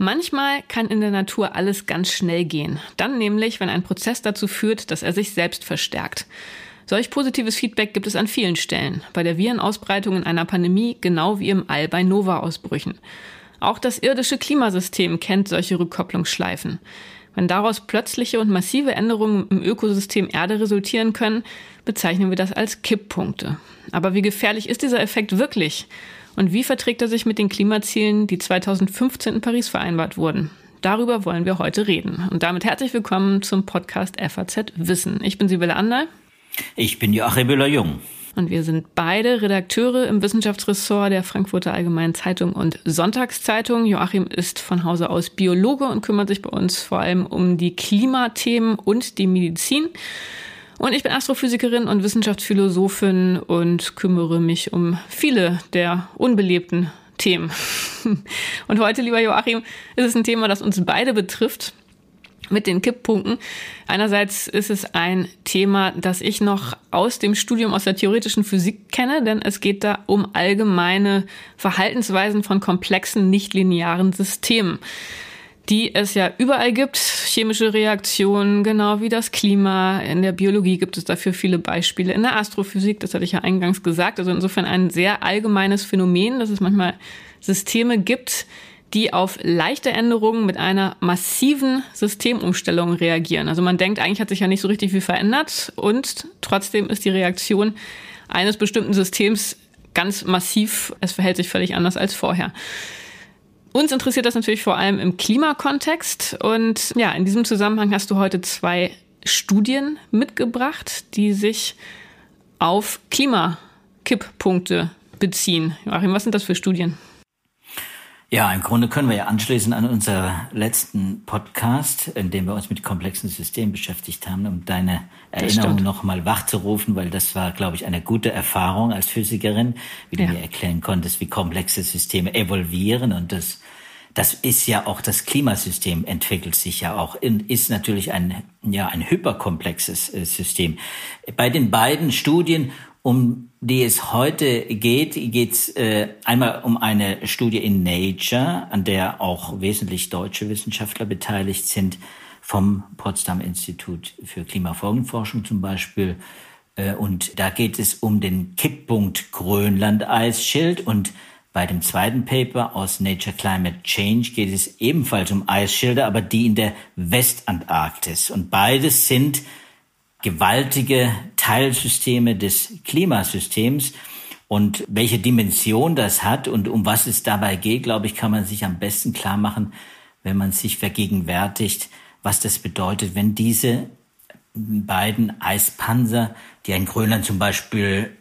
Manchmal kann in der Natur alles ganz schnell gehen. Dann nämlich, wenn ein Prozess dazu führt, dass er sich selbst verstärkt. Solch positives Feedback gibt es an vielen Stellen. Bei der Virenausbreitung in einer Pandemie genau wie im All bei Nova-Ausbrüchen. Auch das irdische Klimasystem kennt solche Rückkopplungsschleifen. Wenn daraus plötzliche und massive Änderungen im Ökosystem Erde resultieren können, bezeichnen wir das als Kipppunkte. Aber wie gefährlich ist dieser Effekt wirklich? Und wie verträgt er sich mit den Klimazielen, die 2015 in Paris vereinbart wurden? Darüber wollen wir heute reden. Und damit herzlich willkommen zum Podcast FAZ Wissen. Ich bin Sibylle Anderl. Ich bin Joachim Müller-Jung. Und wir sind beide Redakteure im Wissenschaftsressort der Frankfurter Allgemeinen Zeitung und Sonntagszeitung. Joachim ist von Hause aus Biologe und kümmert sich bei uns vor allem um die Klimathemen und die Medizin. Und ich bin Astrophysikerin und Wissenschaftsphilosophin und kümmere mich um viele der unbelebten Themen. Und heute, lieber Joachim, ist es ein Thema, das uns beide betrifft mit den Kipppunkten. Einerseits ist es ein Thema, das ich noch aus dem Studium aus der theoretischen Physik kenne, denn es geht da um allgemeine Verhaltensweisen von komplexen, nichtlinearen Systemen die es ja überall gibt. Chemische Reaktionen, genau wie das Klima. In der Biologie gibt es dafür viele Beispiele. In der Astrophysik, das hatte ich ja eingangs gesagt. Also insofern ein sehr allgemeines Phänomen, dass es manchmal Systeme gibt, die auf leichte Änderungen mit einer massiven Systemumstellung reagieren. Also man denkt, eigentlich hat sich ja nicht so richtig viel verändert und trotzdem ist die Reaktion eines bestimmten Systems ganz massiv. Es verhält sich völlig anders als vorher. Uns interessiert das natürlich vor allem im Klimakontext und ja, in diesem Zusammenhang hast du heute zwei Studien mitgebracht, die sich auf Klimakipppunkte beziehen. Joachim, was sind das für Studien? Ja, im Grunde können wir ja anschließen an unser letzten Podcast, in dem wir uns mit komplexen Systemen beschäftigt haben, um deine Erinnerung nochmal wachzurufen, weil das war, glaube ich, eine gute Erfahrung als Physikerin, wie ja. du mir erklären konntest, wie komplexe Systeme evolvieren und das das ist ja auch das Klimasystem entwickelt sich ja auch, ist natürlich ein, ja, ein hyperkomplexes äh, System. Bei den beiden Studien um die es heute geht, geht es äh, einmal um eine Studie in Nature, an der auch wesentlich deutsche Wissenschaftler beteiligt sind, vom Potsdam Institut für Klimafolgenforschung zum Beispiel. Äh, und da geht es um den Kipppunkt Grönland-Eisschild. Und bei dem zweiten Paper aus Nature Climate Change geht es ebenfalls um Eisschilde, aber die in der Westantarktis. Und beides sind gewaltige Teilsysteme des Klimasystems. Und welche Dimension das hat und um was es dabei geht, glaube ich, kann man sich am besten klar machen, wenn man sich vergegenwärtigt, was das bedeutet, wenn diese beiden Eispanzer, die in Grönland zum Beispiel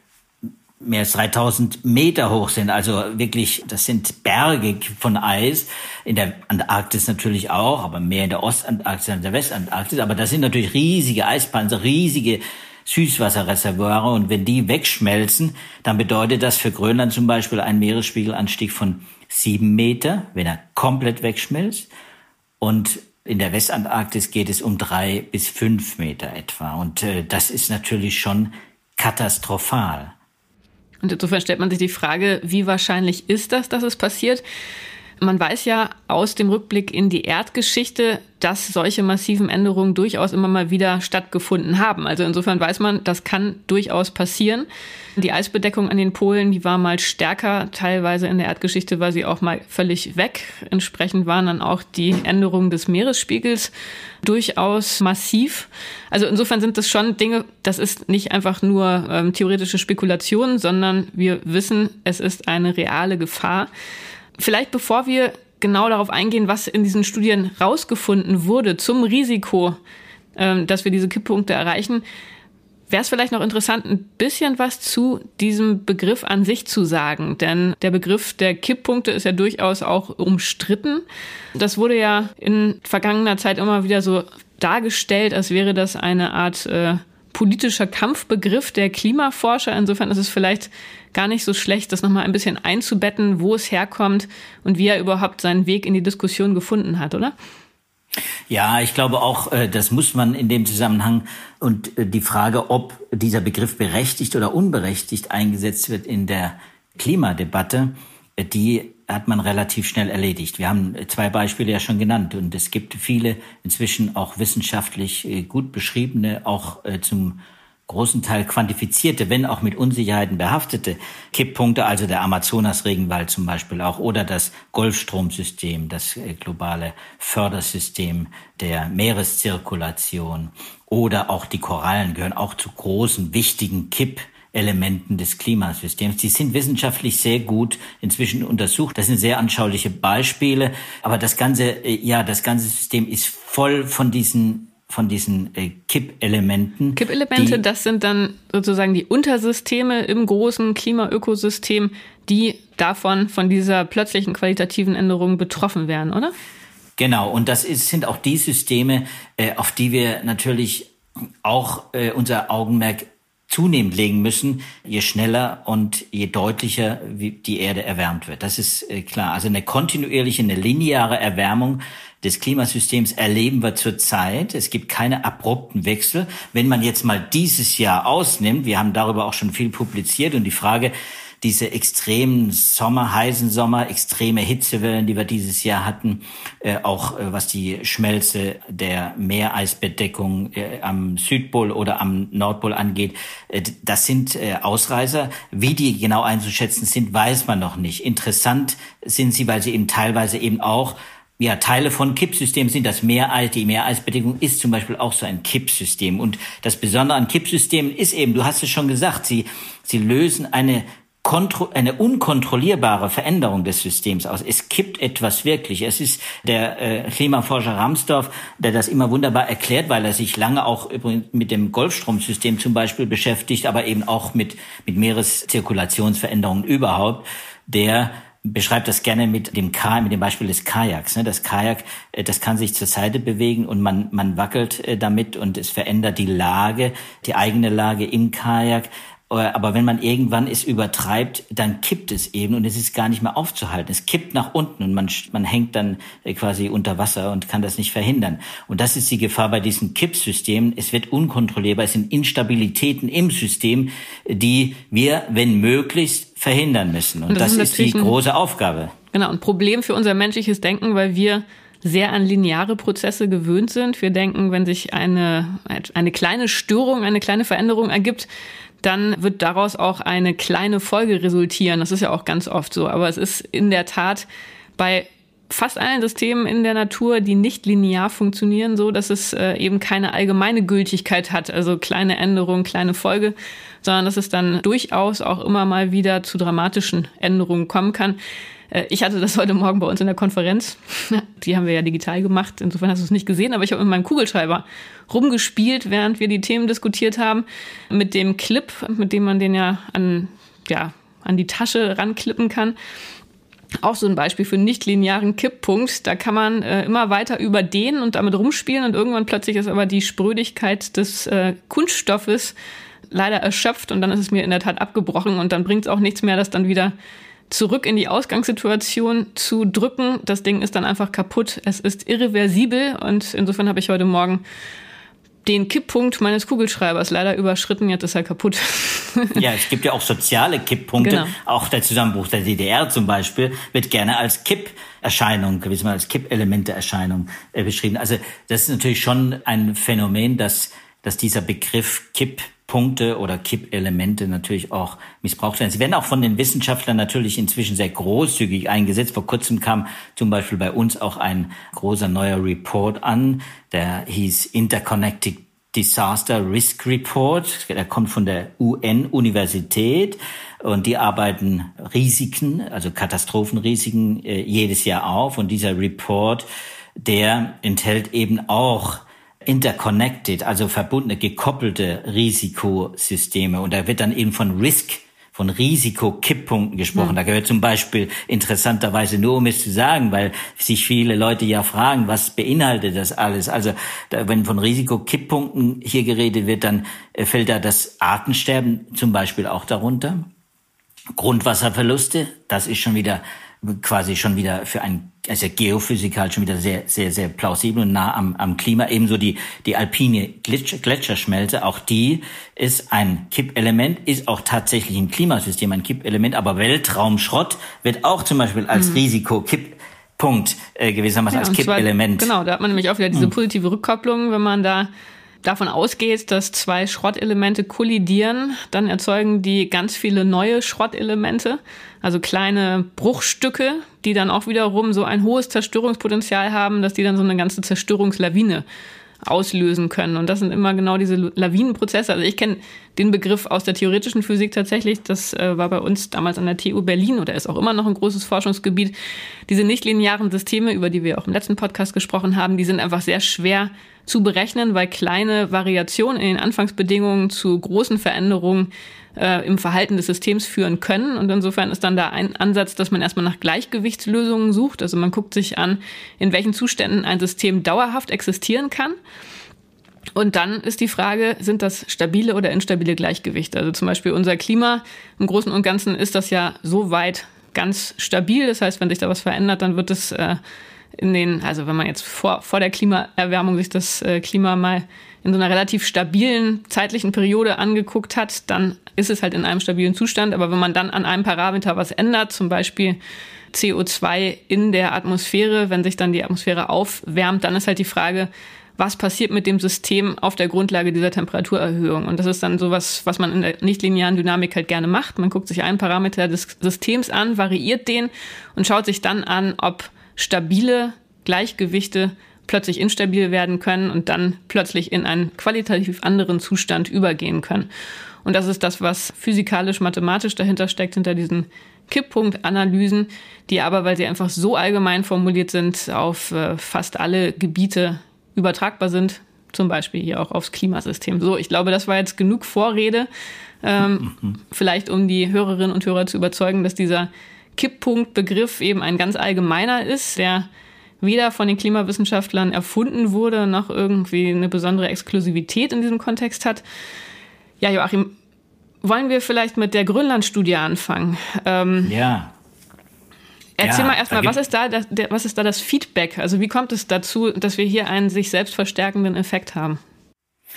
mehr als 3000 Meter hoch sind. Also wirklich, das sind Berge von Eis. In der Antarktis natürlich auch, aber mehr in der Ostantarktis als in der Westantarktis. Aber das sind natürlich riesige Eispanzer, riesige Süßwasserreservoire. Und wenn die wegschmelzen, dann bedeutet das für Grönland zum Beispiel einen Meeresspiegelanstieg von sieben Meter, wenn er komplett wegschmelzt. Und in der Westantarktis geht es um drei bis fünf Meter etwa. Und äh, das ist natürlich schon katastrophal. Und insofern stellt man sich die Frage, wie wahrscheinlich ist das, dass es passiert? Man weiß ja aus dem Rückblick in die Erdgeschichte, dass solche massiven Änderungen durchaus immer mal wieder stattgefunden haben. Also insofern weiß man, das kann durchaus passieren. Die Eisbedeckung an den Polen, die war mal stärker. Teilweise in der Erdgeschichte war sie auch mal völlig weg. Entsprechend waren dann auch die Änderungen des Meeresspiegels durchaus massiv. Also insofern sind das schon Dinge, das ist nicht einfach nur ähm, theoretische Spekulation, sondern wir wissen, es ist eine reale Gefahr. Vielleicht bevor wir genau darauf eingehen, was in diesen Studien rausgefunden wurde zum Risiko, ähm, dass wir diese Kipppunkte erreichen, wäre es vielleicht noch interessant, ein bisschen was zu diesem Begriff an sich zu sagen. Denn der Begriff der Kipppunkte ist ja durchaus auch umstritten. Das wurde ja in vergangener Zeit immer wieder so dargestellt, als wäre das eine Art äh, politischer Kampfbegriff der Klimaforscher. Insofern ist es vielleicht gar nicht so schlecht, das nochmal ein bisschen einzubetten, wo es herkommt und wie er überhaupt seinen Weg in die Diskussion gefunden hat, oder? Ja, ich glaube auch, äh, das muss man in dem Zusammenhang und äh, die Frage, ob dieser Begriff berechtigt oder unberechtigt eingesetzt wird in der Klimadebatte, die hat man relativ schnell erledigt. Wir haben zwei Beispiele ja schon genannt und es gibt viele inzwischen auch wissenschaftlich äh, gut beschriebene, auch äh, zum großen Teil quantifizierte, wenn auch mit Unsicherheiten behaftete Kipppunkte, also der Amazonas-Regenwald zum Beispiel auch oder das Golfstromsystem, das äh, globale Fördersystem der Meereszirkulation oder auch die Korallen gehören auch zu großen, wichtigen Kipp Elementen des Klimasystems. Die sind wissenschaftlich sehr gut inzwischen untersucht. Das sind sehr anschauliche Beispiele. Aber das ganze, äh, ja, das ganze System ist voll von diesen von diesen äh, Kippelementen. Kippelemente, das sind dann sozusagen die Untersysteme im großen Klimaökosystem, die davon, von dieser plötzlichen qualitativen Änderung betroffen werden, oder? Genau, und das ist, sind auch die Systeme, äh, auf die wir natürlich auch äh, unser Augenmerk zunehmend legen müssen, je schneller und je deutlicher die Erde erwärmt wird. Das ist äh, klar. Also eine kontinuierliche, eine lineare Erwärmung des Klimasystems erleben wir zurzeit. Es gibt keine abrupten Wechsel. Wenn man jetzt mal dieses Jahr ausnimmt, wir haben darüber auch schon viel publiziert und die Frage, diese extremen Sommer, heißen Sommer, extreme Hitzewellen, die wir dieses Jahr hatten, äh, auch äh, was die Schmelze der Meereisbedeckung äh, am Südpol oder am Nordpol angeht, das sind Ausreißer. Wie die genau einzuschätzen sind, weiß man noch nicht. Interessant sind sie, weil sie eben teilweise eben auch ja, Teile von Kippsystemen sind das Meereis, die Meereisbedingung ist zum Beispiel auch so ein Kippsystem. Und das Besondere an Kippsystemen ist eben, du hast es schon gesagt, sie, sie lösen eine eine unkontrollierbare Veränderung des Systems aus. Es kippt etwas wirklich. Es ist der äh, Klimaforscher Ramsdorf, der das immer wunderbar erklärt, weil er sich lange auch mit dem Golfstromsystem zum Beispiel beschäftigt, aber eben auch mit, mit Meereszirkulationsveränderungen überhaupt. Der beschreibt das gerne mit dem K, mit dem Beispiel des Kajaks. Ne? Das Kajak, äh, das kann sich zur Seite bewegen und man, man wackelt äh, damit und es verändert die Lage, die eigene Lage im Kajak. Äh, aber wenn man irgendwann es übertreibt, dann kippt es eben und es ist gar nicht mehr aufzuhalten. Es kippt nach unten und man, man hängt dann äh, quasi unter Wasser und kann das nicht verhindern. Und das ist die Gefahr bei diesen Kippsystemen. Es wird unkontrollierbar. Es sind Instabilitäten im System, die wir, wenn möglichst, verhindern müssen. Und, und das, das ist, ist die große Aufgabe. Genau, ein Problem für unser menschliches Denken, weil wir sehr an lineare Prozesse gewöhnt sind. Wir denken, wenn sich eine, eine kleine Störung, eine kleine Veränderung ergibt, dann wird daraus auch eine kleine Folge resultieren. Das ist ja auch ganz oft so. Aber es ist in der Tat bei fast allen Systemen in der Natur, die nicht linear funktionieren, so dass es äh, eben keine allgemeine Gültigkeit hat, also kleine Änderungen, kleine Folge, sondern dass es dann durchaus auch immer mal wieder zu dramatischen Änderungen kommen kann. Äh, ich hatte das heute Morgen bei uns in der Konferenz. Die haben wir ja digital gemacht. Insofern hast du es nicht gesehen, aber ich habe mit meinem Kugelschreiber rumgespielt, während wir die Themen diskutiert haben. Mit dem Clip, mit dem man den ja an, ja, an die Tasche ranklippen kann. Auch so ein Beispiel für nicht-linearen Kipppunkt. Da kann man äh, immer weiter überdehnen und damit rumspielen und irgendwann plötzlich ist aber die Sprödigkeit des äh, Kunststoffes leider erschöpft und dann ist es mir in der Tat abgebrochen und dann bringt es auch nichts mehr, das dann wieder zurück in die Ausgangssituation zu drücken. Das Ding ist dann einfach kaputt. Es ist irreversibel und insofern habe ich heute Morgen den Kipppunkt meines Kugelschreibers leider überschritten, jetzt ist er kaputt. ja, es gibt ja auch soziale Kipppunkte. Genau. Auch der Zusammenbruch der DDR zum Beispiel wird gerne als Kipperscheinung, gewissermaßen als Kippelementeerscheinung äh, beschrieben. Also das ist natürlich schon ein Phänomen, dass, dass dieser Begriff Kipp Punkte oder Kippelemente natürlich auch missbraucht werden. Sie werden auch von den Wissenschaftlern natürlich inzwischen sehr großzügig eingesetzt. Vor kurzem kam zum Beispiel bei uns auch ein großer neuer Report an, der hieß Interconnected Disaster Risk Report. Der kommt von der UN-Universität und die arbeiten Risiken, also Katastrophenrisiken äh, jedes Jahr auf. Und dieser Report, der enthält eben auch interconnected, also verbundene, gekoppelte Risikosysteme. Und da wird dann eben von Risk von Risikokipppunkten gesprochen. Hm. Da gehört zum Beispiel interessanterweise nur, um es zu sagen, weil sich viele Leute ja fragen, was beinhaltet das alles? Also da, wenn von Risikokipppunkten hier geredet wird, dann äh, fällt da das Artensterben zum Beispiel auch darunter. Grundwasserverluste, das ist schon wieder quasi schon wieder für ein also geophysikal schon wieder sehr sehr sehr plausibel und nah am, am Klima ebenso die die alpine Gletscher, Gletscherschmelze auch die ist ein Kippelement ist auch tatsächlich im Klimasystem ein Kippelement aber Weltraumschrott wird auch zum Beispiel als mhm. Risiko Kipp Punkt äh, gewissermaßen ja, als Kippelement. Genau, da hat man nämlich auch wieder diese hm. positive Rückkopplung, wenn man da davon ausgeht, dass zwei Schrottelemente kollidieren, dann erzeugen die ganz viele neue Schrottelemente, also kleine Bruchstücke, die dann auch wiederum so ein hohes Zerstörungspotenzial haben, dass die dann so eine ganze Zerstörungslawine auslösen können. Und das sind immer genau diese Lawinenprozesse. Also ich kenne den Begriff aus der theoretischen Physik tatsächlich. Das äh, war bei uns damals an der TU Berlin oder ist auch immer noch ein großes Forschungsgebiet. Diese nichtlinearen Systeme, über die wir auch im letzten Podcast gesprochen haben, die sind einfach sehr schwer zu berechnen, weil kleine Variationen in den Anfangsbedingungen zu großen Veränderungen äh, im Verhalten des Systems führen können. Und insofern ist dann da ein Ansatz, dass man erstmal nach Gleichgewichtslösungen sucht. Also man guckt sich an, in welchen Zuständen ein System dauerhaft existieren kann. Und dann ist die Frage, sind das stabile oder instabile Gleichgewichte? Also zum Beispiel unser Klima im Großen und Ganzen ist das ja so weit ganz stabil. Das heißt, wenn sich da was verändert, dann wird es äh, in den, also wenn man jetzt vor, vor der Klimaerwärmung sich das äh, Klima mal in so einer relativ stabilen zeitlichen Periode angeguckt hat, dann ist es halt in einem stabilen Zustand. Aber wenn man dann an einem Parameter was ändert, zum Beispiel CO2 in der Atmosphäre, wenn sich dann die Atmosphäre aufwärmt, dann ist halt die Frage, was passiert mit dem System auf der Grundlage dieser Temperaturerhöhung. Und das ist dann sowas, was man in der nichtlinearen Dynamik halt gerne macht. Man guckt sich einen Parameter des Systems an, variiert den und schaut sich dann an, ob stabile Gleichgewichte plötzlich instabil werden können und dann plötzlich in einen qualitativ anderen Zustand übergehen können. Und das ist das, was physikalisch-mathematisch dahinter steckt, hinter diesen Kipppunktanalysen, die aber, weil sie einfach so allgemein formuliert sind, auf äh, fast alle Gebiete übertragbar sind, zum Beispiel hier auch aufs Klimasystem. So, ich glaube, das war jetzt genug Vorrede, ähm, mhm. vielleicht um die Hörerinnen und Hörer zu überzeugen, dass dieser Kipppunktbegriff eben ein ganz allgemeiner ist, der weder von den Klimawissenschaftlern erfunden wurde, noch irgendwie eine besondere Exklusivität in diesem Kontext hat. Ja, Joachim, wollen wir vielleicht mit der Grönland-Studie anfangen? Ähm, ja. Erzähl ja, mal erstmal, was ist da das, was ist da das Feedback? Also wie kommt es dazu, dass wir hier einen sich selbst verstärkenden Effekt haben?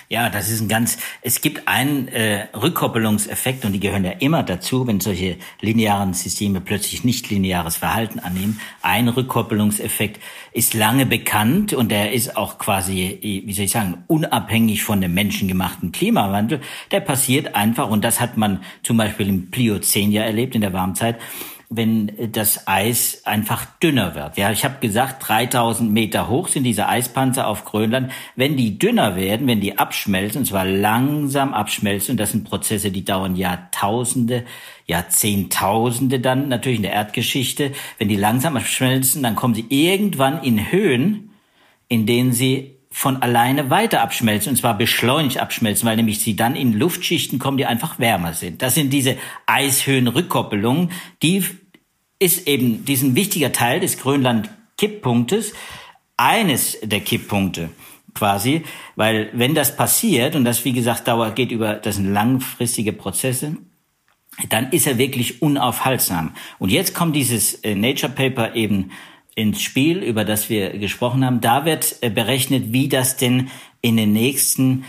Ja, das ist ein ganz, es gibt einen äh, Rückkoppelungseffekt und die gehören ja immer dazu, wenn solche linearen Systeme plötzlich nicht lineares Verhalten annehmen. Ein Rückkoppelungseffekt ist lange bekannt und der ist auch quasi, wie soll ich sagen, unabhängig von dem menschengemachten Klimawandel. Der passiert einfach und das hat man zum Beispiel im Pliozän ja erlebt in der Warmzeit wenn das Eis einfach dünner wird. Ja, ich habe gesagt, 3000 Meter hoch sind diese Eispanzer auf Grönland. Wenn die dünner werden, wenn die abschmelzen, und zwar langsam abschmelzen, und das sind Prozesse, die dauern Jahrtausende, Jahrzehntausende dann natürlich in der Erdgeschichte, wenn die langsam abschmelzen, dann kommen sie irgendwann in Höhen, in denen sie von alleine weiter abschmelzen, und zwar beschleunigt abschmelzen, weil nämlich sie dann in Luftschichten kommen, die einfach wärmer sind. Das sind diese Eishöhenrückkoppelungen, die ist eben diesen wichtiger Teil des Grönland-Kipppunktes, eines der Kipppunkte quasi, weil wenn das passiert, und das wie gesagt dauert, geht über, das sind langfristige Prozesse, dann ist er wirklich unaufhaltsam. Und jetzt kommt dieses äh, Nature Paper eben ins Spiel, über das wir gesprochen haben. Da wird äh, berechnet, wie das denn in den nächsten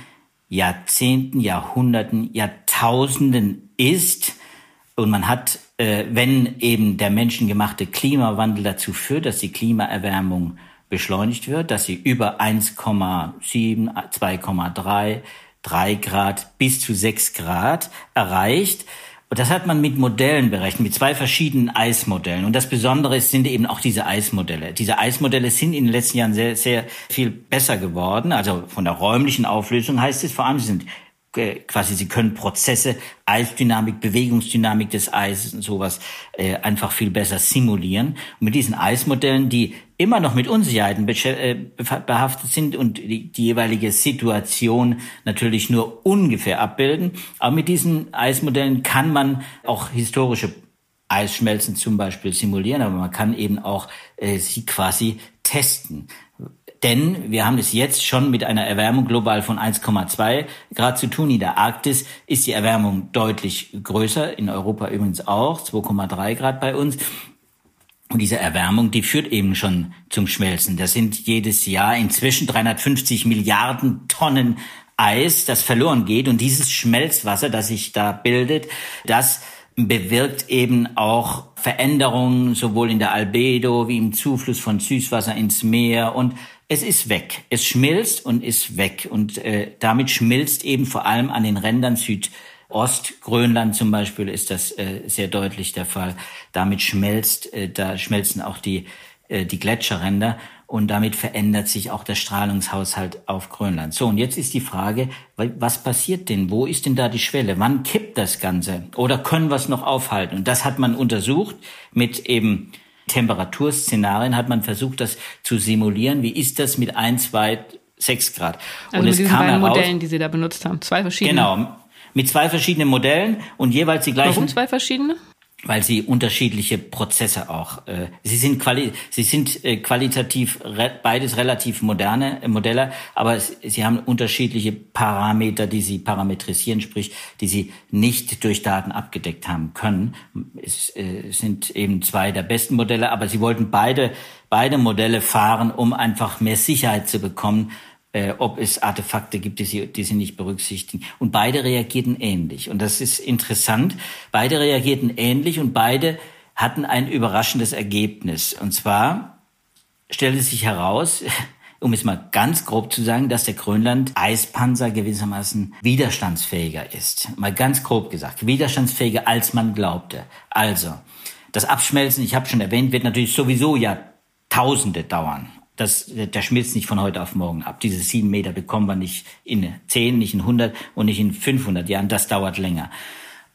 Jahrzehnten, Jahrhunderten, Jahrtausenden ist. Und man hat äh, wenn eben der menschengemachte Klimawandel dazu führt, dass die Klimaerwärmung beschleunigt wird, dass sie über 1,7, 2,3, 3 Grad bis zu 6 Grad erreicht. Und das hat man mit Modellen berechnet, mit zwei verschiedenen Eismodellen. Und das Besondere sind eben auch diese Eismodelle. Diese Eismodelle sind in den letzten Jahren sehr, sehr viel besser geworden. Also von der räumlichen Auflösung heißt es vor allem, sie sind quasi sie können Prozesse, Eisdynamik, Bewegungsdynamik des Eises und sowas äh, einfach viel besser simulieren. Und mit diesen Eismodellen, die immer noch mit Unsicherheiten äh, behaftet sind und die, die jeweilige Situation natürlich nur ungefähr abbilden, aber mit diesen Eismodellen kann man auch historische Eisschmelzen zum Beispiel simulieren, aber man kann eben auch äh, sie quasi testen Denn wir haben es jetzt schon mit einer Erwärmung global von 1,2 Grad zu tun. In der Arktis ist die Erwärmung deutlich größer, in Europa übrigens auch, 2,3 Grad bei uns. Und diese Erwärmung, die führt eben schon zum Schmelzen. Das sind jedes Jahr inzwischen 350 Milliarden Tonnen Eis, das verloren geht. Und dieses Schmelzwasser, das sich da bildet, das bewirkt eben auch Veränderungen sowohl in der Albedo wie im Zufluss von Süßwasser ins Meer und es ist weg. Es schmilzt und ist weg. Und äh, damit schmilzt eben vor allem an den Rändern Südostgrönland zum Beispiel ist das äh, sehr deutlich der Fall. Damit schmelzt, äh, da schmelzen auch die, äh, die Gletscherränder und damit verändert sich auch der Strahlungshaushalt auf Grönland. So, und jetzt ist die Frage, was passiert denn? Wo ist denn da die Schwelle? Wann kippt das Ganze? Oder können wir es noch aufhalten? Und das hat man untersucht mit eben Temperaturszenarien hat man versucht, das zu simulieren. Wie ist das mit ein, zwei, sechs Grad? Also und mit es diesen kam beiden heraus, Modellen, die Sie da benutzt haben, zwei verschiedene. Genau, mit zwei verschiedenen Modellen und jeweils die gleichen. Warum zwei verschiedene? Weil sie unterschiedliche Prozesse auch. Äh, sie sind quali sie sind äh, qualitativ re beides relativ moderne äh, Modelle, aber sie haben unterschiedliche Parameter, die sie parametrisieren, sprich, die sie nicht durch Daten abgedeckt haben können. Es äh, sind eben zwei der besten Modelle, aber sie wollten beide beide Modelle fahren, um einfach mehr Sicherheit zu bekommen äh, ob es Artefakte gibt, die sie, die sie nicht berücksichtigen. Und beide reagierten ähnlich. Und das ist interessant. Beide reagierten ähnlich und beide hatten ein überraschendes Ergebnis. Und zwar stellte sich heraus, um es mal ganz grob zu sagen, dass der Grönland-Eispanzer gewissermaßen widerstandsfähiger ist. Mal ganz grob gesagt, widerstandsfähiger als man glaubte. Also, das Abschmelzen, ich habe schon erwähnt, wird natürlich sowieso ja Tausende dauern das, der schmilzt nicht von heute auf morgen ab. Diese sieben Meter bekommen wir nicht in zehn, nicht in 100 und nicht in 500 Jahren. Das dauert länger.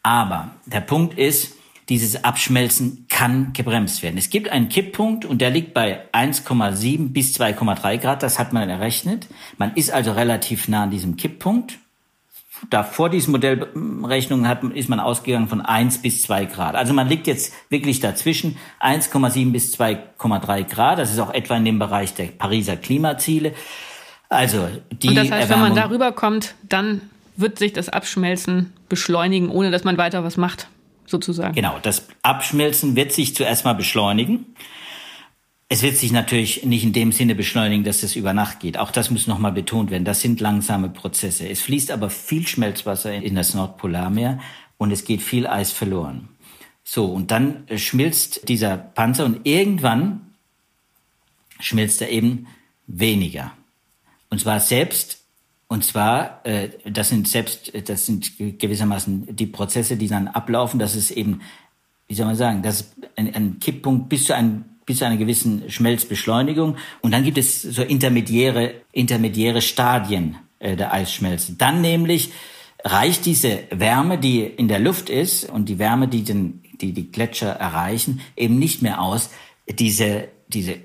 Aber der Punkt ist, dieses Abschmelzen kann gebremst werden. Es gibt einen Kipppunkt und der liegt bei 1,7 bis 2,3 Grad. Das hat man errechnet. Man ist also relativ nah an diesem Kipppunkt da vor diesen Modellrechnungen hat, ist man ausgegangen von 1 bis 2 Grad. Also man liegt jetzt wirklich dazwischen 1,7 bis 2,3 Grad. Das ist auch etwa in dem Bereich der Pariser Klimaziele. Also die Und das heißt, Erwärmung, wenn man darüber kommt, dann wird sich das Abschmelzen beschleunigen, ohne dass man weiter was macht, sozusagen. Genau, das Abschmelzen wird sich zuerst mal beschleunigen. Es wird sich natürlich nicht in dem Sinne beschleunigen, dass es über Nacht geht. Auch das muss nochmal betont werden. Das sind langsame Prozesse. Es fließt aber viel Schmelzwasser in das Nordpolarmeer und es geht viel Eis verloren. So, und dann schmilzt dieser Panzer und irgendwann schmilzt er eben weniger. Und zwar selbst, und zwar, äh, das sind selbst, das sind gewissermaßen die Prozesse, die dann ablaufen, dass es eben, wie soll man sagen, dass ein, ein Kipppunkt bis zu einem bis zu einer gewissen Schmelzbeschleunigung. Und dann gibt es so intermediäre, intermediäre Stadien äh, der Eisschmelze. Dann nämlich reicht diese Wärme, die in der Luft ist und die Wärme, die den, die, die Gletscher erreichen, eben nicht mehr aus, diese, diese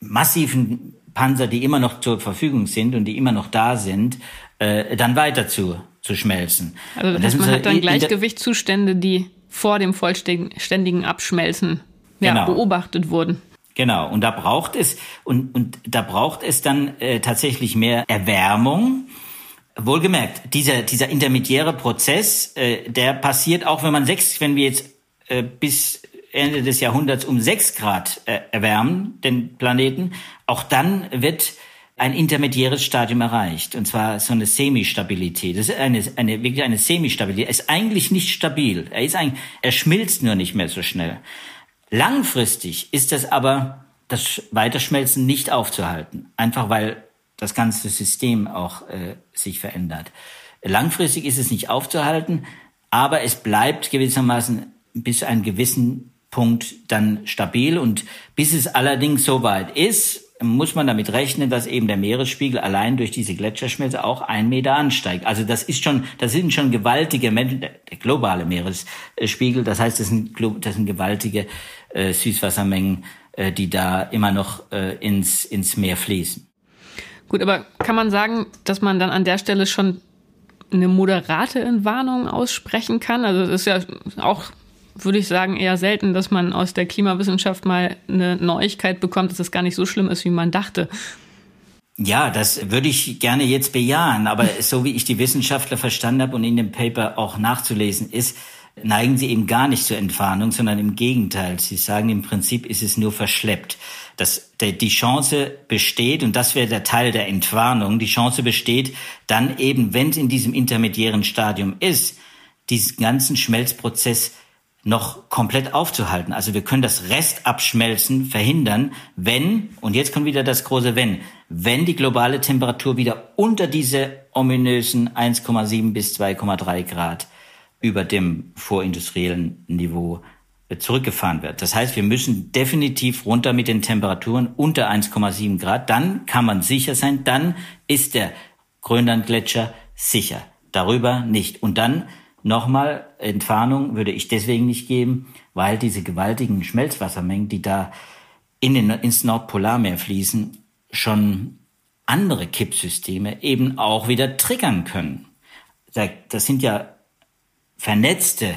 massiven Panzer, die immer noch zur Verfügung sind und die immer noch da sind, äh, dann weiter zu, zu schmelzen. Also das heißt, man hat dann Gleichgewichtszustände, die vor dem vollständigen Abschmelzen ja, genau. beobachtet wurden. Genau, und da braucht es und, und da braucht es dann äh, tatsächlich mehr Erwärmung. Wohlgemerkt, dieser, dieser intermediäre Prozess, äh, der passiert auch, wenn man sechs, wenn wir jetzt äh, bis Ende des Jahrhunderts um sechs Grad äh, erwärmen, den Planeten, auch dann wird ein intermediäres Stadium erreicht. Und zwar so eine Semistabilität. Das ist eine, eine, wirklich eine Semistabilität. Er ist eigentlich nicht stabil. Er ist eigentlich, er schmilzt nur nicht mehr so schnell. Langfristig ist es aber das Weiterschmelzen nicht aufzuhalten, einfach weil das ganze System auch äh, sich verändert. Langfristig ist es nicht aufzuhalten, aber es bleibt gewissermaßen bis zu einem gewissen Punkt dann stabil und bis es allerdings so weit ist, muss man damit rechnen, dass eben der Meeresspiegel allein durch diese Gletscherschmelze auch ein Meter ansteigt. Also das ist schon, das sind schon gewaltige, der globale Meeresspiegel, das heißt, das sind, das sind gewaltige äh, Süßwassermengen, äh, die da immer noch äh, ins, ins Meer fließen. Gut, aber kann man sagen, dass man dann an der Stelle schon eine moderate Entwarnung aussprechen kann? Also es ist ja auch, würde ich sagen, eher selten, dass man aus der Klimawissenschaft mal eine Neuigkeit bekommt, dass es gar nicht so schlimm ist, wie man dachte. Ja, das würde ich gerne jetzt bejahen, aber so wie ich die Wissenschaftler verstanden habe und in dem Paper auch nachzulesen ist, neigen sie eben gar nicht zur Entwarnung, sondern im Gegenteil. Sie sagen, im Prinzip ist es nur verschleppt. Dass die Chance besteht, und das wäre der Teil der Entwarnung, die Chance besteht, dann eben, wenn es in diesem intermediären Stadium ist, diesen ganzen Schmelzprozess noch komplett aufzuhalten. Also wir können das Restabschmelzen verhindern, wenn, und jetzt kommt wieder das große Wenn, wenn die globale Temperatur wieder unter diese ominösen 1,7 bis 2,3 Grad über dem vorindustriellen Niveau zurückgefahren wird. Das heißt, wir müssen definitiv runter mit den Temperaturen unter 1,7 Grad. Dann kann man sicher sein, dann ist der Grönlandgletscher sicher. Darüber nicht. Und dann Nochmal, Entwarnung würde ich deswegen nicht geben, weil diese gewaltigen Schmelzwassermengen, die da in den, ins Nordpolarmeer fließen, schon andere Kippsysteme eben auch wieder triggern können. Das sind ja vernetzte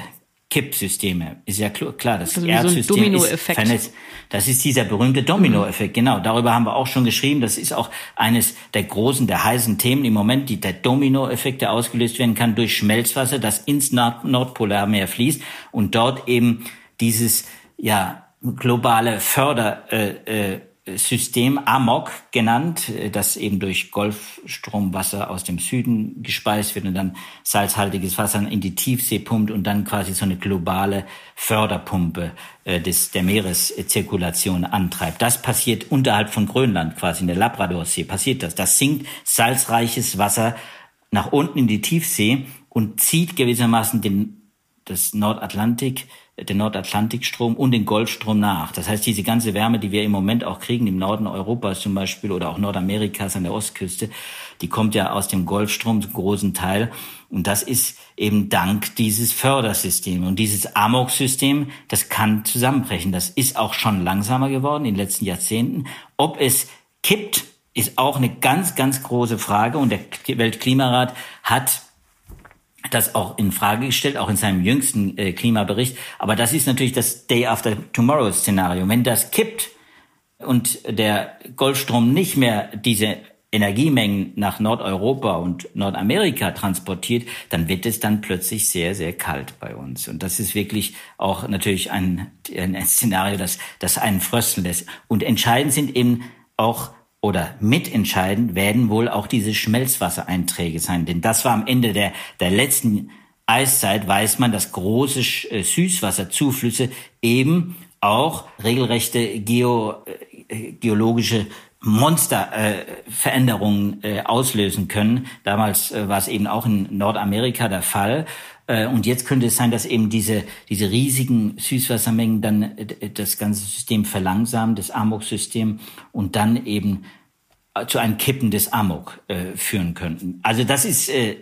Kippsysteme. Ist ja klar, das also Erdsystem so ist vernetzt. Das ist dieser berühmte Dominoeffekt. Mhm. Genau, darüber haben wir auch schon geschrieben. Das ist auch eines der großen, der heißen Themen im Moment, die, der Dominoeffekt, der ausgelöst werden kann durch Schmelzwasser, das ins Nord Nordpolarmeer fließt und dort eben dieses ja globale Förder äh, äh, System Amok genannt, äh, das eben durch Golfstromwasser aus dem Süden gespeist wird und dann salzhaltiges Wasser in die Tiefsee pumpt und dann quasi so eine globale Förderpumpe äh, des, der Meereszirkulation antreibt. Das passiert unterhalb von Grönland, quasi in der Labradorsee passiert das. Das sinkt salzreiches Wasser nach unten in die Tiefsee und zieht gewissermaßen den, das Nordatlantik den Nordatlantikstrom und den Golfstrom nach. Das heißt, diese ganze Wärme, die wir im Moment auch kriegen, im Norden Europas zum Beispiel oder auch Nordamerikas an der Ostküste, die kommt ja aus dem Golfstrom zum großen Teil. Und das ist eben dank dieses Fördersystems. Und dieses Amok-System, das kann zusammenbrechen. Das ist auch schon langsamer geworden in den letzten Jahrzehnten. Ob es kippt, ist auch eine ganz, ganz große Frage. Und der Weltklimarat hat das auch in Frage gestellt, auch in seinem jüngsten äh, Klimabericht. Aber das ist natürlich das Day After Tomorrow Szenario. Wenn das kippt und der Golfstrom nicht mehr diese Energiemengen nach Nordeuropa und Nordamerika transportiert, dann wird es dann plötzlich sehr, sehr kalt bei uns. Und das ist wirklich auch natürlich ein, ein Szenario, das, das einen frösteln lässt. Und entscheidend sind eben auch oder mitentscheidend werden wohl auch diese Schmelzwassereinträge sein. Denn das war am Ende der, der letzten Eiszeit, weiß man, dass große äh, Süßwasserzuflüsse eben auch regelrechte geo, äh, geologische Monsterveränderungen äh, äh, auslösen können. Damals äh, war es eben auch in Nordamerika der Fall. Äh, und jetzt könnte es sein, dass eben diese, diese riesigen Süßwassermengen dann äh, das ganze System verlangsamen, das Amok-System, und dann eben äh, zu einem Kippen des Amok äh, führen könnten. Also das ist, äh,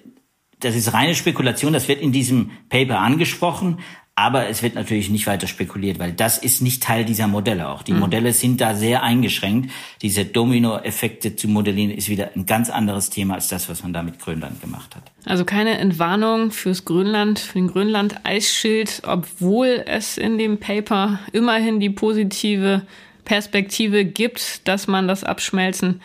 das ist reine Spekulation, das wird in diesem Paper angesprochen, aber es wird natürlich nicht weiter spekuliert, weil das ist nicht Teil dieser Modelle auch. Die mhm. Modelle sind da sehr eingeschränkt. Diese Dominoeffekte zu modellieren ist wieder ein ganz anderes Thema als das, was man da mit Grönland gemacht hat. Also keine Entwarnung fürs Grönland, für den Grönland-Eisschild, obwohl es in dem Paper immerhin die positive Perspektive gibt, dass man das Abschmelzen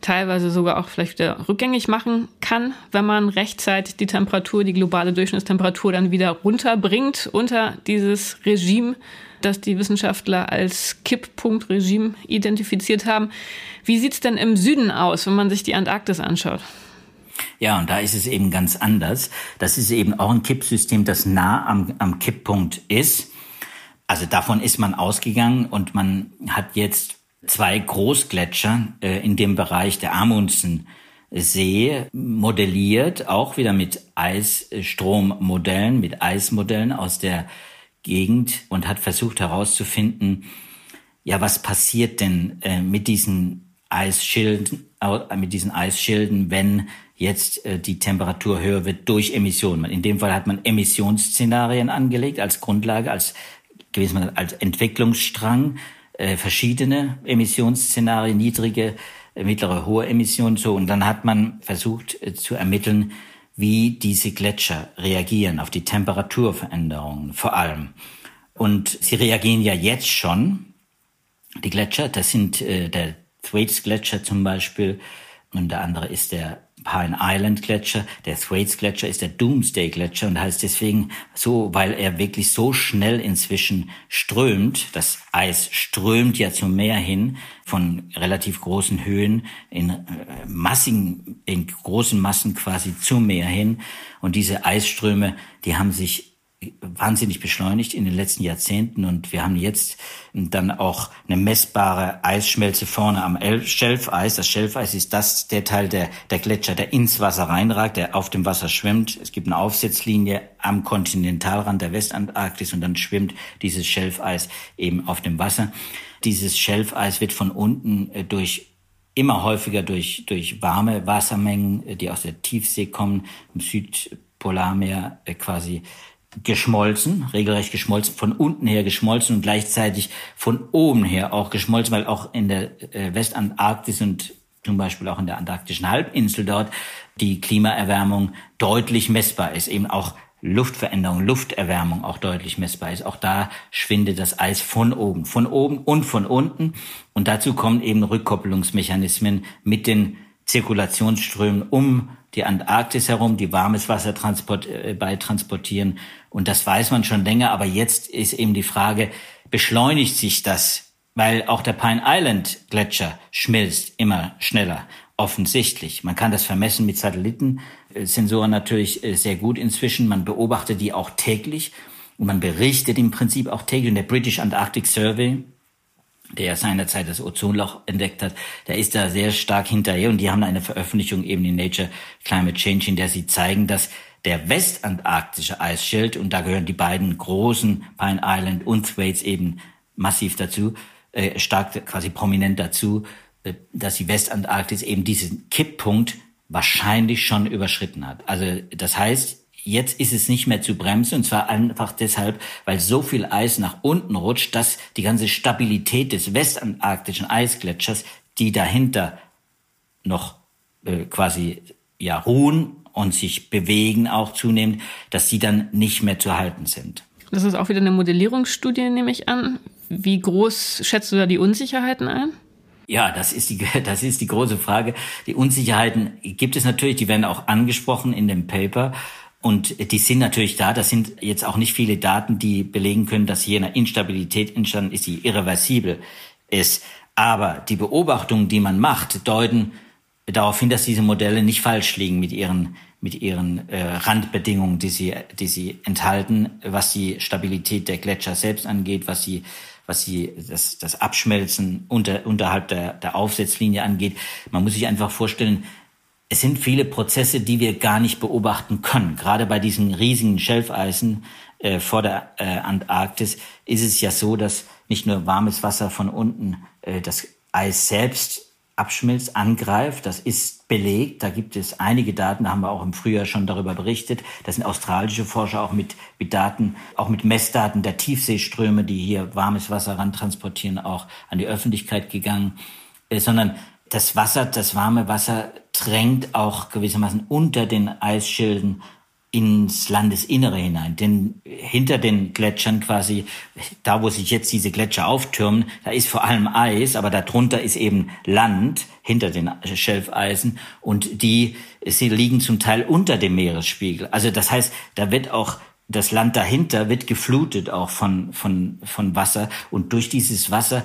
teilweise sogar auch vielleicht wieder rückgängig machen kann, wenn man rechtzeitig die Temperatur, die globale Durchschnittstemperatur dann wieder runterbringt unter dieses Regime, das die Wissenschaftler als Kipppunktregime identifiziert haben. Wie sieht's denn im Süden aus, wenn man sich die Antarktis anschaut? Ja, und da ist es eben ganz anders. Das ist eben auch ein Kippsystem, das nah am, am Kipppunkt ist. Also davon ist man ausgegangen und man hat jetzt zwei Großgletscher äh, in dem Bereich der Amundsensee modelliert, auch wieder mit Eisstrommodellen, mit Eismodellen aus der Gegend und hat versucht herauszufinden, ja, was passiert denn äh, mit diesen Eisschilden, äh, mit diesen Eisschilden, wenn jetzt äh, die Temperatur höher wird durch Emissionen. In dem Fall hat man Emissionsszenarien angelegt als Grundlage, als gewesen als Entwicklungsstrang äh, verschiedene Emissionsszenarien, niedrige, äh, mittlere, hohe Emissionen so. Und dann hat man versucht äh, zu ermitteln, wie diese Gletscher reagieren auf die Temperaturveränderungen vor allem. Und sie reagieren ja jetzt schon. Die Gletscher, das sind äh, der Thwaites Gletscher zum Beispiel und der andere ist der Pine Island Gletscher. Der Thwaites Gletscher ist der Doomsday Gletscher und heißt deswegen so, weil er wirklich so schnell inzwischen strömt. Das Eis strömt ja zum Meer hin von relativ großen Höhen in äh, massigen, in großen Massen quasi zum Meer hin. Und diese Eisströme, die haben sich wahnsinnig beschleunigt in den letzten Jahrzehnten und wir haben jetzt dann auch eine messbare Eisschmelze vorne am Schelfeis. Das Schelfeis ist das, der Teil der, der Gletscher, der ins Wasser reinragt, der auf dem Wasser schwimmt. Es gibt eine Aufsetzlinie am Kontinentalrand der Westantarktis und dann schwimmt dieses Schelfeis eben auf dem Wasser. Dieses Schelfeis wird von unten äh, durch immer häufiger durch, durch warme Wassermengen, äh, die aus der Tiefsee kommen, im Südpolarmeer äh, quasi geschmolzen, regelrecht geschmolzen, von unten her geschmolzen und gleichzeitig von oben her auch geschmolzen, weil auch in der äh, Westantarktis und zum Beispiel auch in der antarktischen Halbinsel dort die Klimaerwärmung deutlich messbar ist, eben auch Luftveränderung, Lufterwärmung auch deutlich messbar ist. Auch da schwindet das Eis von oben, von oben und von unten. Und dazu kommen eben Rückkopplungsmechanismen mit den Zirkulationsströmen um die Antarktis herum, die warmes Wasser transport, äh, beitransportieren. Und das weiß man schon länger, aber jetzt ist eben die Frage, beschleunigt sich das? Weil auch der Pine Island Gletscher schmilzt immer schneller, offensichtlich. Man kann das vermessen mit Satellitensensoren natürlich äh, sehr gut inzwischen. Man beobachtet die auch täglich und man berichtet im Prinzip auch täglich. Und der British Antarctic Survey, der seinerzeit das Ozonloch entdeckt hat, der ist da sehr stark hinterher und die haben eine Veröffentlichung eben in Nature Climate Change, in der sie zeigen, dass der westantarktische Eisschild, und da gehören die beiden großen Pine Island und Thwaites eben massiv dazu, äh, stark quasi prominent dazu, äh, dass die Westantarktis eben diesen Kipppunkt wahrscheinlich schon überschritten hat. Also das heißt, Jetzt ist es nicht mehr zu bremsen und zwar einfach deshalb, weil so viel Eis nach unten rutscht, dass die ganze Stabilität des westantarktischen Eisgletschers, die dahinter noch äh, quasi ja ruhen und sich bewegen auch zunehmend, dass die dann nicht mehr zu halten sind. Das ist auch wieder eine Modellierungsstudie, nehme ich an. Wie groß schätzt du da die Unsicherheiten ein? Ja, das ist die, das ist die große Frage. Die Unsicherheiten gibt es natürlich, die werden auch angesprochen in dem Paper. Und die sind natürlich da. Das sind jetzt auch nicht viele Daten, die belegen können, dass hier eine Instabilität entstanden ist, die irreversibel ist. Aber die Beobachtungen, die man macht, deuten darauf hin, dass diese Modelle nicht falsch liegen mit ihren mit ihren äh, Randbedingungen, die sie die sie enthalten, was die Stabilität der Gletscher selbst angeht, was sie was sie das, das Abschmelzen unter, unterhalb der, der Aufsetzlinie angeht. Man muss sich einfach vorstellen, es sind viele Prozesse, die wir gar nicht beobachten können. Gerade bei diesen riesigen Schelfeisen äh, vor der äh, Antarktis ist es ja so, dass nicht nur warmes Wasser von unten äh, das Eis selbst abschmilzt, angreift. Das ist belegt. Da gibt es einige Daten, da haben wir auch im Frühjahr schon darüber berichtet. Da sind australische Forscher auch mit, mit Daten, auch mit Messdaten der Tiefseeströme, die hier warmes Wasser rantransportieren, auch an die Öffentlichkeit gegangen. Äh, sondern das Wasser, das warme Wasser drängt auch gewissermaßen unter den Eisschilden ins Landesinnere hinein. Denn hinter den Gletschern quasi, da wo sich jetzt diese Gletscher auftürmen, da ist vor allem Eis, aber darunter ist eben Land hinter den Schelfeisen und die, sie liegen zum Teil unter dem Meeresspiegel. Also das heißt, da wird auch das Land dahinter wird geflutet auch von, von, von Wasser und durch dieses Wasser,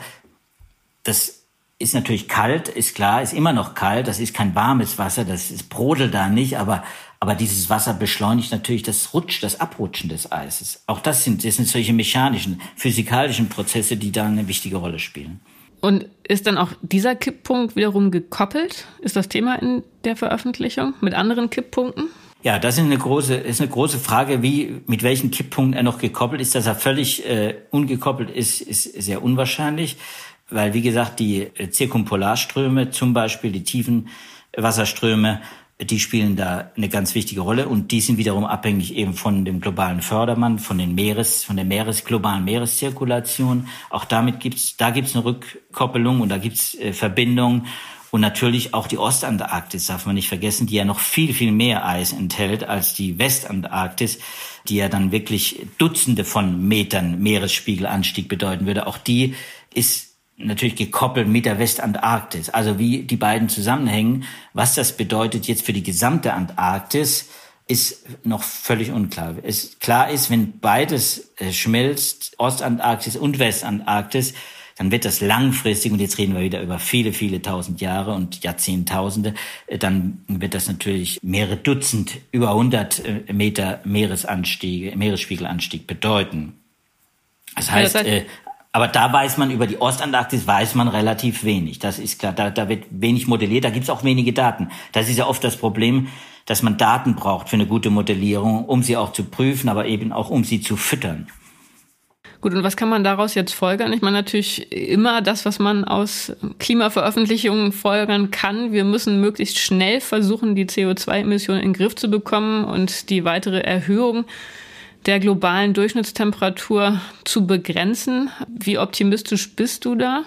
das ist natürlich kalt, ist klar, ist immer noch kalt. Das ist kein warmes Wasser, das ist, brodelt da nicht, aber, aber dieses Wasser beschleunigt natürlich das Rutsch, das Abrutschen des Eises. Auch das sind, das sind solche mechanischen, physikalischen Prozesse, die da eine wichtige Rolle spielen. Und ist dann auch dieser Kipppunkt wiederum gekoppelt? Ist das Thema in der Veröffentlichung mit anderen Kipppunkten? Ja, das ist eine große, ist eine große Frage, wie, mit welchen Kipppunkten er noch gekoppelt ist. Dass er völlig äh, ungekoppelt ist, ist sehr unwahrscheinlich weil, wie gesagt, die äh, Zirkumpolarströme, zum Beispiel die tiefen Wasserströme, die spielen da eine ganz wichtige Rolle und die sind wiederum abhängig eben von dem globalen Fördermann, von den Meeres, von der Meeres, globalen Meereszirkulation. Auch damit gibt's, da gibt's eine Rückkoppelung und da gibt's äh, Verbindungen. Und natürlich auch die Ostantarktis darf man nicht vergessen, die ja noch viel, viel mehr Eis enthält als die Westantarktis, die ja dann wirklich Dutzende von Metern Meeresspiegelanstieg bedeuten würde. Auch die ist natürlich gekoppelt mit der Westantarktis. Also wie die beiden zusammenhängen, was das bedeutet jetzt für die gesamte Antarktis, ist noch völlig unklar. Es klar ist, wenn beides äh, schmilzt, Ostantarktis und Westantarktis, dann wird das langfristig, und jetzt reden wir wieder über viele, viele tausend Jahre und Jahrzehntausende, äh, dann wird das natürlich mehrere Dutzend, über 100 äh, Meter Meeresanstieg, Meeresspiegelanstieg bedeuten. Das heißt, äh, aber da weiß man über die Ostantarktis weiß man relativ wenig. Das ist klar. Da, da wird wenig modelliert. Da gibt es auch wenige Daten. Das ist ja oft das Problem, dass man Daten braucht für eine gute Modellierung, um sie auch zu prüfen, aber eben auch um sie zu füttern. Gut, und was kann man daraus jetzt folgern? Ich meine natürlich immer das, was man aus Klimaveröffentlichungen folgern kann. Wir müssen möglichst schnell versuchen, die CO2-Emissionen in den Griff zu bekommen und die weitere Erhöhung der globalen Durchschnittstemperatur zu begrenzen. Wie optimistisch bist du da,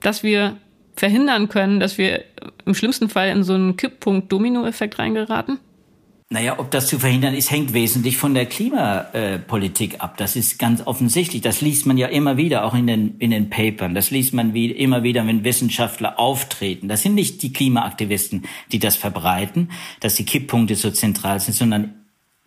dass wir verhindern können, dass wir im schlimmsten Fall in so einen Kipppunkt-Domino-Effekt reingeraten? Naja, ob das zu verhindern ist, hängt wesentlich von der Klimapolitik ab. Das ist ganz offensichtlich. Das liest man ja immer wieder, auch in den, in den Papern. Das liest man wie, immer wieder, wenn Wissenschaftler auftreten. Das sind nicht die Klimaaktivisten, die das verbreiten, dass die Kipppunkte so zentral sind, sondern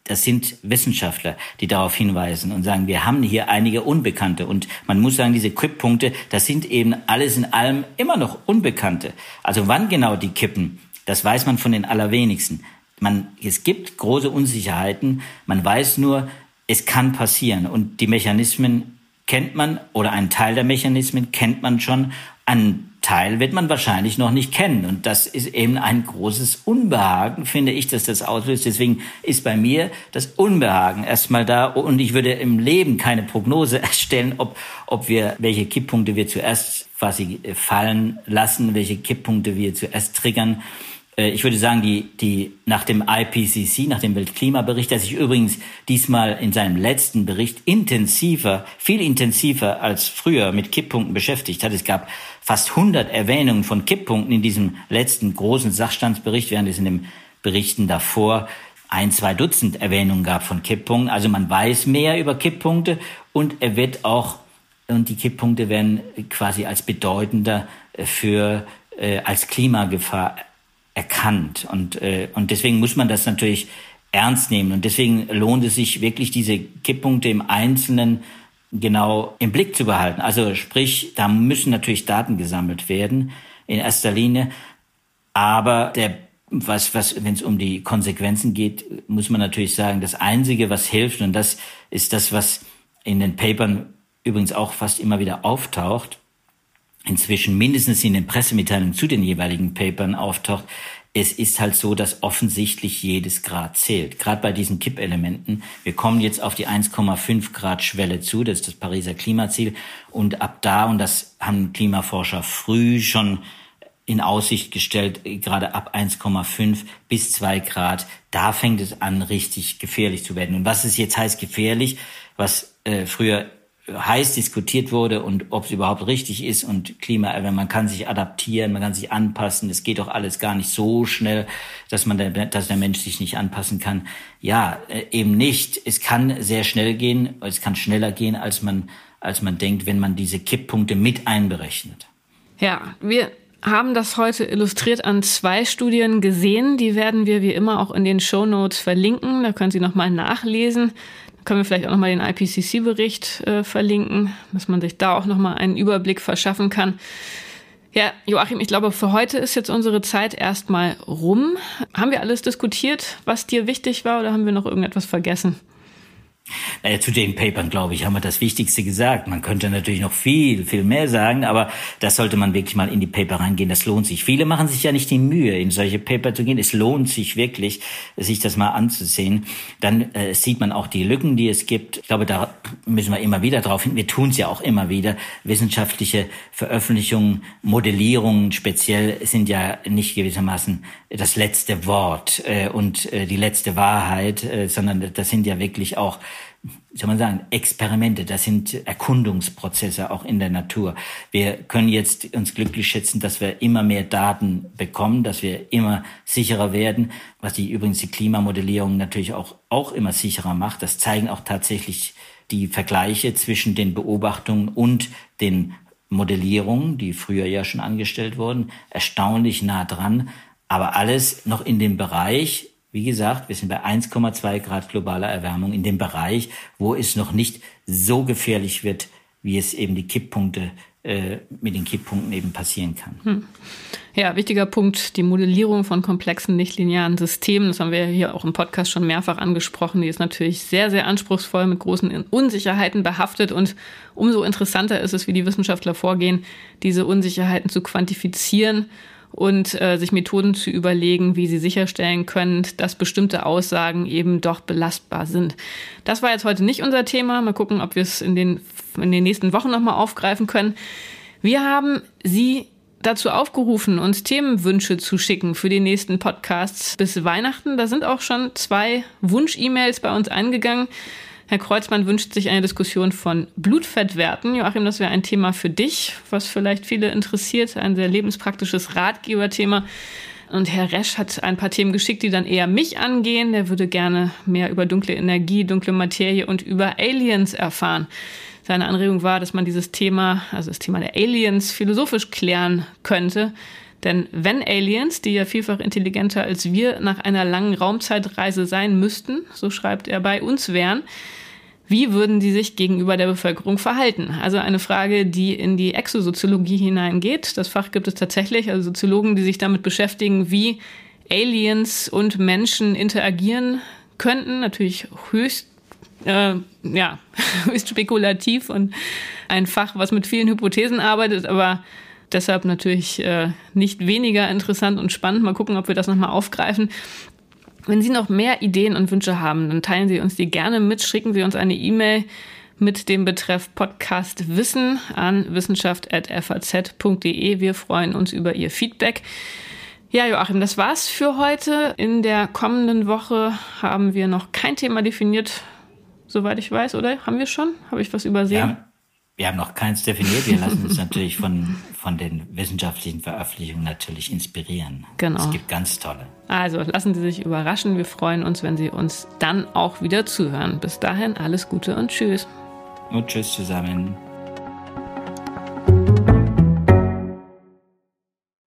das sind Wissenschaftler, die darauf hinweisen und sagen, wir haben hier einige Unbekannte. Und man muss sagen, diese Kipppunkte, das sind eben alles in allem immer noch Unbekannte. Also wann genau die kippen, das weiß man von den allerwenigsten. Man, es gibt große Unsicherheiten. Man weiß nur, es kann passieren. Und die Mechanismen kennt man oder einen Teil der Mechanismen kennt man schon. Einen Teil wird man wahrscheinlich noch nicht kennen. Und das ist eben ein großes Unbehagen, finde ich, dass das auslöst. Deswegen ist bei mir das Unbehagen erstmal da. Und ich würde im Leben keine Prognose erstellen, ob, ob wir, welche Kipppunkte wir zuerst quasi fallen lassen, welche Kipppunkte wir zuerst triggern. Äh, ich würde sagen, die, die nach dem IPCC, nach dem Weltklimabericht, der sich übrigens diesmal in seinem letzten Bericht intensiver, viel intensiver als früher mit Kipppunkten beschäftigt hat. Es gab fast 100 Erwähnungen von Kipppunkten in diesem letzten großen Sachstandsbericht, während es in den Berichten davor ein, zwei Dutzend Erwähnungen gab von Kipppunkten. Also man weiß mehr über Kipppunkte und er wird auch, und die Kipppunkte werden quasi als bedeutender für, äh, als Klimagefahr erkannt. Und, äh, und deswegen muss man das natürlich ernst nehmen. Und deswegen lohnt es sich wirklich, diese Kipppunkte im Einzelnen genau im Blick zu behalten. Also sprich, da müssen natürlich Daten gesammelt werden in erster Linie. Aber der, was, was, wenn es um die Konsequenzen geht, muss man natürlich sagen, das Einzige, was hilft, und das ist das, was in den Papern übrigens auch fast immer wieder auftaucht, inzwischen mindestens in den Pressemitteilungen zu den jeweiligen Papern auftaucht, es ist halt so, dass offensichtlich jedes Grad zählt. Gerade bei diesen Kippelementen. Wir kommen jetzt auf die 1,5 Grad Schwelle zu. Das ist das Pariser Klimaziel. Und ab da, und das haben Klimaforscher früh schon in Aussicht gestellt, gerade ab 1,5 bis 2 Grad, da fängt es an, richtig gefährlich zu werden. Und was es jetzt heißt gefährlich, was äh, früher heiß diskutiert wurde und ob es überhaupt richtig ist und Klima, man kann sich adaptieren, man kann sich anpassen, es geht doch alles gar nicht so schnell, dass man, der, dass der Mensch sich nicht anpassen kann. Ja, äh, eben nicht. Es kann sehr schnell gehen, es kann schneller gehen, als man, als man denkt, wenn man diese Kipppunkte mit einberechnet. Ja, wir haben das heute illustriert an zwei Studien gesehen. Die werden wir wie immer auch in den Show Notes verlinken. Da können Sie nochmal nachlesen können wir vielleicht auch nochmal den IPCC-Bericht äh, verlinken, dass man sich da auch nochmal einen Überblick verschaffen kann. Ja, Joachim, ich glaube, für heute ist jetzt unsere Zeit erstmal rum. Haben wir alles diskutiert, was dir wichtig war, oder haben wir noch irgendetwas vergessen? Naja, zu den Papern, glaube ich, haben wir das Wichtigste gesagt. Man könnte natürlich noch viel, viel mehr sagen, aber das sollte man wirklich mal in die Paper reingehen. Das lohnt sich. Viele machen sich ja nicht die Mühe, in solche Paper zu gehen. Es lohnt sich wirklich, sich das mal anzusehen. Dann äh, sieht man auch die Lücken, die es gibt. Ich glaube, da müssen wir immer wieder drauf hin. Wir tun es ja auch immer wieder. Wissenschaftliche Veröffentlichungen, Modellierungen speziell sind ja nicht gewissermaßen das letzte Wort äh, und äh, die letzte Wahrheit, äh, sondern das sind ja wirklich auch soll man sagen, Experimente, das sind Erkundungsprozesse auch in der Natur. Wir können jetzt uns glücklich schätzen, dass wir immer mehr Daten bekommen, dass wir immer sicherer werden, was die übrigens die Klimamodellierung natürlich auch, auch immer sicherer macht. Das zeigen auch tatsächlich die Vergleiche zwischen den Beobachtungen und den Modellierungen, die früher ja schon angestellt wurden, erstaunlich nah dran, aber alles noch in dem Bereich, wie gesagt, wir sind bei 1,2 Grad globaler Erwärmung, in dem Bereich, wo es noch nicht so gefährlich wird, wie es eben die Kipppunkte äh, mit den Kipppunkten eben passieren kann. Hm. Ja, wichtiger Punkt, die Modellierung von komplexen nichtlinearen Systemen. Das haben wir hier auch im Podcast schon mehrfach angesprochen. Die ist natürlich sehr, sehr anspruchsvoll, mit großen Unsicherheiten behaftet. Und umso interessanter ist es, wie die Wissenschaftler vorgehen, diese Unsicherheiten zu quantifizieren und äh, sich Methoden zu überlegen, wie sie sicherstellen können, dass bestimmte Aussagen eben doch belastbar sind. Das war jetzt heute nicht unser Thema. Mal gucken, ob wir es in den, in den nächsten Wochen nochmal aufgreifen können. Wir haben Sie dazu aufgerufen, uns Themenwünsche zu schicken für die nächsten Podcasts bis Weihnachten. Da sind auch schon zwei Wunsch-E-Mails bei uns eingegangen. Herr Kreuzmann wünscht sich eine Diskussion von Blutfettwerten. Joachim, das wäre ein Thema für dich, was vielleicht viele interessiert, ein sehr lebenspraktisches Ratgeberthema. Und Herr Resch hat ein paar Themen geschickt, die dann eher mich angehen. Der würde gerne mehr über dunkle Energie, dunkle Materie und über Aliens erfahren. Seine Anregung war, dass man dieses Thema, also das Thema der Aliens, philosophisch klären könnte. Denn wenn Aliens, die ja vielfach intelligenter als wir, nach einer langen Raumzeitreise sein müssten, so schreibt er, bei uns wären, wie würden die sich gegenüber der Bevölkerung verhalten? Also eine Frage, die in die Exosoziologie hineingeht. Das Fach gibt es tatsächlich, also Soziologen, die sich damit beschäftigen, wie Aliens und Menschen interagieren könnten. Natürlich höchst, äh, ja, höchst spekulativ und ein Fach, was mit vielen Hypothesen arbeitet, aber deshalb natürlich äh, nicht weniger interessant und spannend. Mal gucken, ob wir das nochmal aufgreifen. Wenn Sie noch mehr Ideen und Wünsche haben, dann teilen Sie uns die gerne mit, schicken Sie uns eine E-Mail mit dem Betreff Podcast Wissen an wissenschaft.faz.de. Wir freuen uns über Ihr Feedback. Ja, Joachim, das war's für heute. In der kommenden Woche haben wir noch kein Thema definiert, soweit ich weiß, oder? Haben wir schon? Habe ich was übersehen? Ja, wir haben noch keins definiert. Wir lassen uns natürlich von, von den wissenschaftlichen Veröffentlichungen natürlich inspirieren. Genau. Es gibt ganz tolle. Also lassen Sie sich überraschen. Wir freuen uns, wenn Sie uns dann auch wieder zuhören. Bis dahin alles Gute und Tschüss. Und Tschüss zusammen.